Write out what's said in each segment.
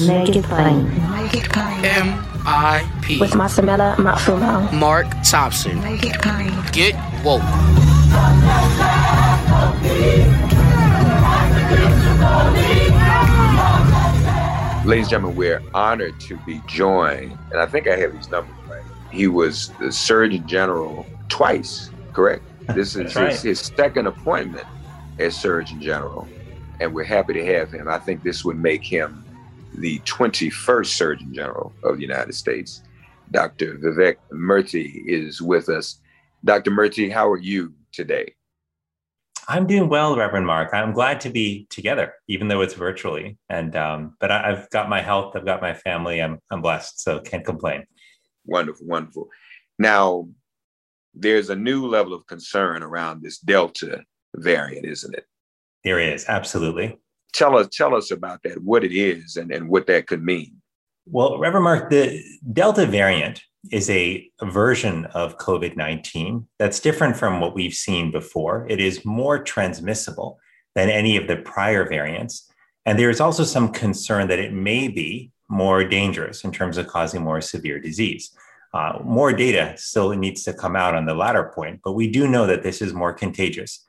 Make It Plain. Naked Plane. M.I.P. With Masamela Matfumo. Mark Thompson. Make It Plain. Get woke. Ladies and gentlemen, we're honored to be joined, and I think I have these numbers right. He was the Surgeon General twice, correct? This is right. his, his second appointment as Surgeon General, and we're happy to have him. I think this would make him the 21st Surgeon General of the United States. Dr. Vivek Murthy is with us. Dr. Murthy, how are you today? I'm doing well, Reverend Mark. I'm glad to be together, even though it's virtually. And um, but I, I've got my health, I've got my family. I'm I'm blessed, so can't complain. Wonderful, wonderful. Now, there's a new level of concern around this Delta variant, isn't it? There is absolutely. Tell us, tell us about that, what it is, and, and what that could mean. Well, Reverend Mark, the Delta variant is a version of COVID 19 that's different from what we've seen before. It is more transmissible than any of the prior variants. And there is also some concern that it may be more dangerous in terms of causing more severe disease. Uh, more data still needs to come out on the latter point, but we do know that this is more contagious.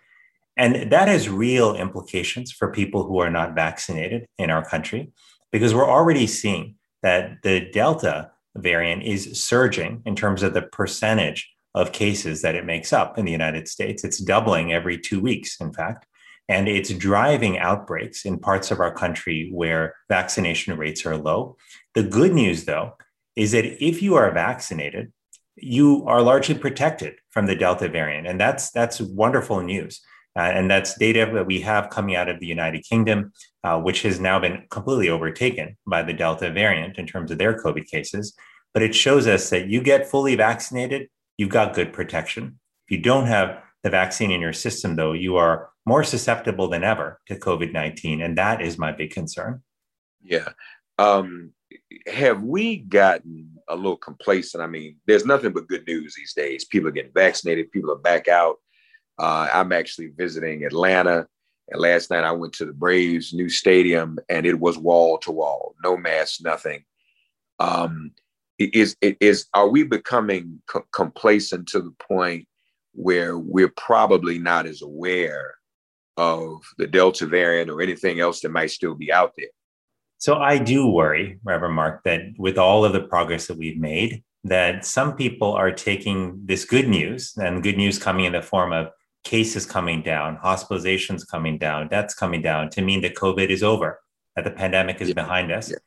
And that has real implications for people who are not vaccinated in our country, because we're already seeing that the Delta variant is surging in terms of the percentage of cases that it makes up in the United States. It's doubling every two weeks, in fact. And it's driving outbreaks in parts of our country where vaccination rates are low. The good news, though, is that if you are vaccinated, you are largely protected from the Delta variant. And that's, that's wonderful news. Uh, and that's data that we have coming out of the United Kingdom, uh, which has now been completely overtaken by the Delta variant in terms of their COVID cases. But it shows us that you get fully vaccinated, you've got good protection. If you don't have the vaccine in your system, though, you are more susceptible than ever to COVID 19. And that is my big concern. Yeah. Um, have we gotten a little complacent? I mean, there's nothing but good news these days. People are getting vaccinated, people are back out. Uh, I'm actually visiting Atlanta. And last night I went to the Braves new stadium and it was wall to wall, no mask, nothing. Um, is, is, are we becoming co- complacent to the point where we're probably not as aware of the Delta variant or anything else that might still be out there? So I do worry, Reverend Mark, that with all of the progress that we've made, that some people are taking this good news and good news coming in the form of cases coming down, hospitalizations coming down, deaths coming down to mean that COVID is over, that the pandemic is yeah. behind us. Yeah.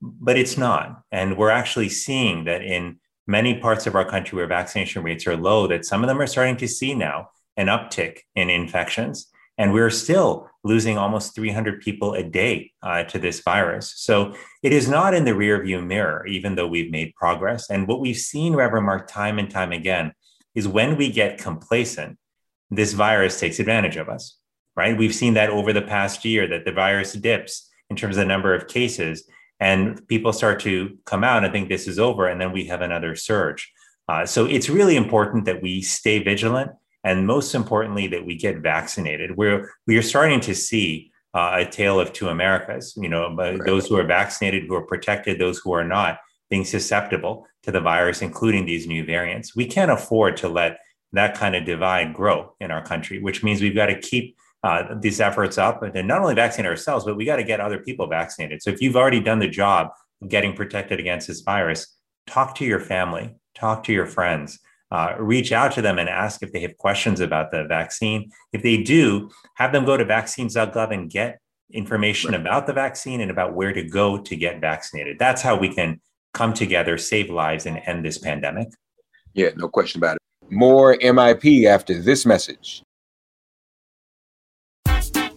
But it's not. And we're actually seeing that in many parts of our country where vaccination rates are low, that some of them are starting to see now an uptick in infections. And we're still losing almost 300 people a day uh, to this virus. So it is not in the rearview mirror, even though we've made progress. And what we've seen, Reverend Mark, time and time again, is when we get complacent, this virus takes advantage of us, right? We've seen that over the past year that the virus dips in terms of the number of cases and people start to come out and think this is over and then we have another surge. Uh, so it's really important that we stay vigilant and most importantly that we get vaccinated. We're we are starting to see uh, a tale of two Americas. You know, right. those who are vaccinated, who are protected, those who are not, being susceptible to the virus, including these new variants. We can't afford to let that kind of divide grow in our country, which means we've got to keep uh, these efforts up and not only vaccinate ourselves, but we got to get other people vaccinated. So if you've already done the job of getting protected against this virus, talk to your family, talk to your friends. Uh, reach out to them and ask if they have questions about the vaccine. If they do, have them go to vaccines.gov and get information right. about the vaccine and about where to go to get vaccinated. That's how we can come together, save lives, and end this pandemic. Yeah, no question about it. More MIP after this message.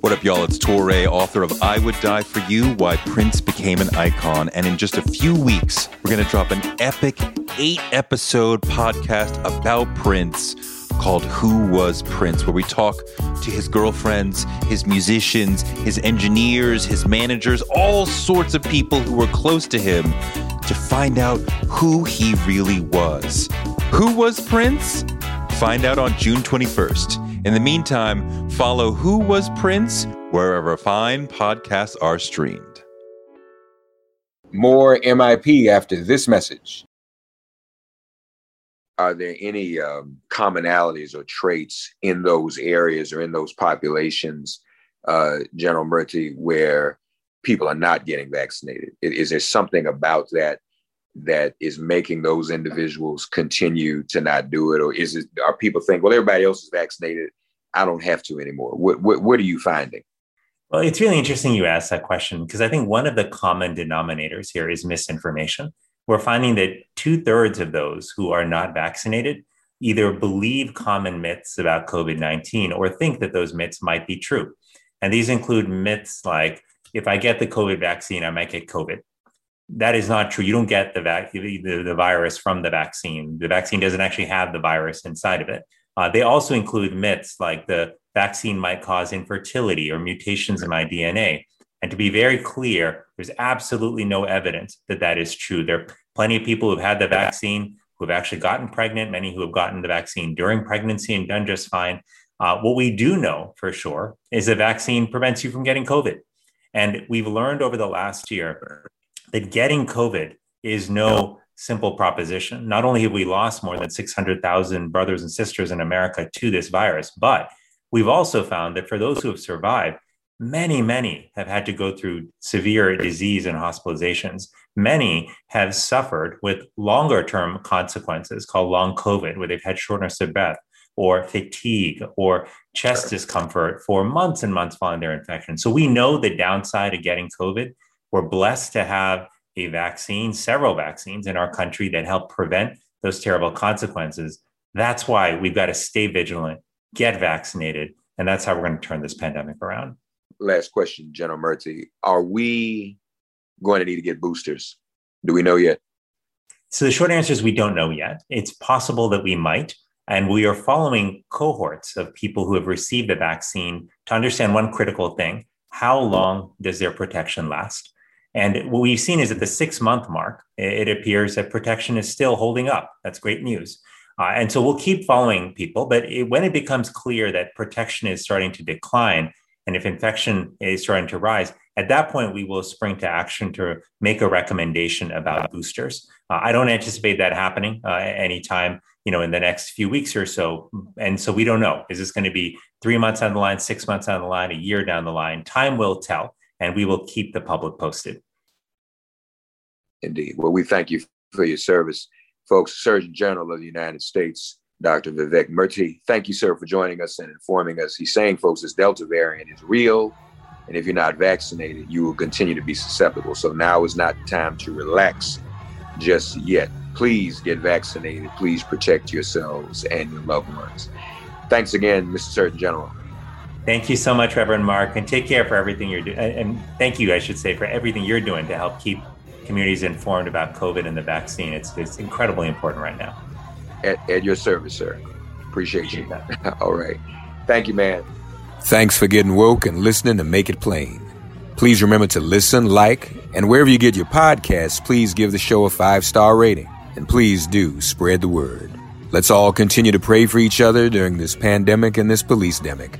What up, y'all? It's Touré, author of I Would Die For You Why Prince Became an Icon. And in just a few weeks, we're going to drop an epic eight episode podcast about Prince called Who Was Prince, where we talk to his girlfriends, his musicians, his engineers, his managers, all sorts of people who were close to him to find out who he really was. Who was Prince? Find out on June 21st. In the meantime, follow Who Was Prince wherever fine podcasts are streamed. More MIP after this message. Are there any um, commonalities or traits in those areas or in those populations, uh, General Murthy, where people are not getting vaccinated? Is there something about that that is making those individuals continue to not do it? Or is it are people think well everybody else is vaccinated i don't have to anymore? What what, what are you finding? Well it's really interesting you asked that question because i think one of the common denominators here is misinformation. We're finding that two-thirds of those who are not vaccinated either believe common myths about covid-19 or think that those myths might be true. And these include myths like if i get the covid vaccine i might get covid that is not true. You don't get the, vac- the, the, virus from the vaccine. The vaccine doesn't actually have the virus inside of it. Uh, they also include myths like the vaccine might cause infertility or mutations in my DNA. And to be very clear, there's absolutely no evidence that that is true. There are plenty of people who've had the vaccine who have actually gotten pregnant, many who have gotten the vaccine during pregnancy and done just fine. Uh, what we do know for sure is the vaccine prevents you from getting COVID. And we've learned over the last year that getting COVID is no simple proposition. Not only have we lost more than 600,000 brothers and sisters in America to this virus, but we've also found that for those who have survived, many, many have had to go through severe disease and hospitalizations. Many have suffered with longer term consequences called long COVID, where they've had shortness of breath or fatigue or chest discomfort for months and months following their infection. So we know the downside of getting COVID we're blessed to have a vaccine, several vaccines in our country that help prevent those terrible consequences. That's why we've got to stay vigilant, get vaccinated, and that's how we're going to turn this pandemic around. Last question, General Murthy. Are we going to need to get boosters? Do we know yet? So the short answer is we don't know yet. It's possible that we might. And we are following cohorts of people who have received the vaccine to understand one critical thing how long does their protection last? And what we've seen is at the six month mark, it appears that protection is still holding up. That's great news. Uh, and so we'll keep following people. But it, when it becomes clear that protection is starting to decline, and if infection is starting to rise, at that point, we will spring to action to make a recommendation about boosters. Uh, I don't anticipate that happening uh, anytime, you know, in the next few weeks or so. And so we don't know. Is this going to be three months on the line, six months on the line, a year down the line? Time will tell and we will keep the public posted. Indeed. Well, we thank you for your service, folks. Surgeon General of the United States, Dr. Vivek Murthy. Thank you, sir, for joining us and informing us. He's saying, folks, this Delta variant is real. And if you're not vaccinated, you will continue to be susceptible. So now is not time to relax just yet. Please get vaccinated. Please protect yourselves and your loved ones. Thanks again, Mr. Surgeon General. Thank you so much, Reverend Mark, and take care for everything you're doing. And thank you, I should say, for everything you're doing to help keep communities informed about COVID and the vaccine. It's, it's incredibly important right now. At, at your service, sir. Appreciate, Appreciate you. All right. Thank you, man. Thanks for getting woke and listening to Make It Plain. Please remember to listen, like, and wherever you get your podcasts, please give the show a five star rating. And please do spread the word. Let's all continue to pray for each other during this pandemic and this police demic.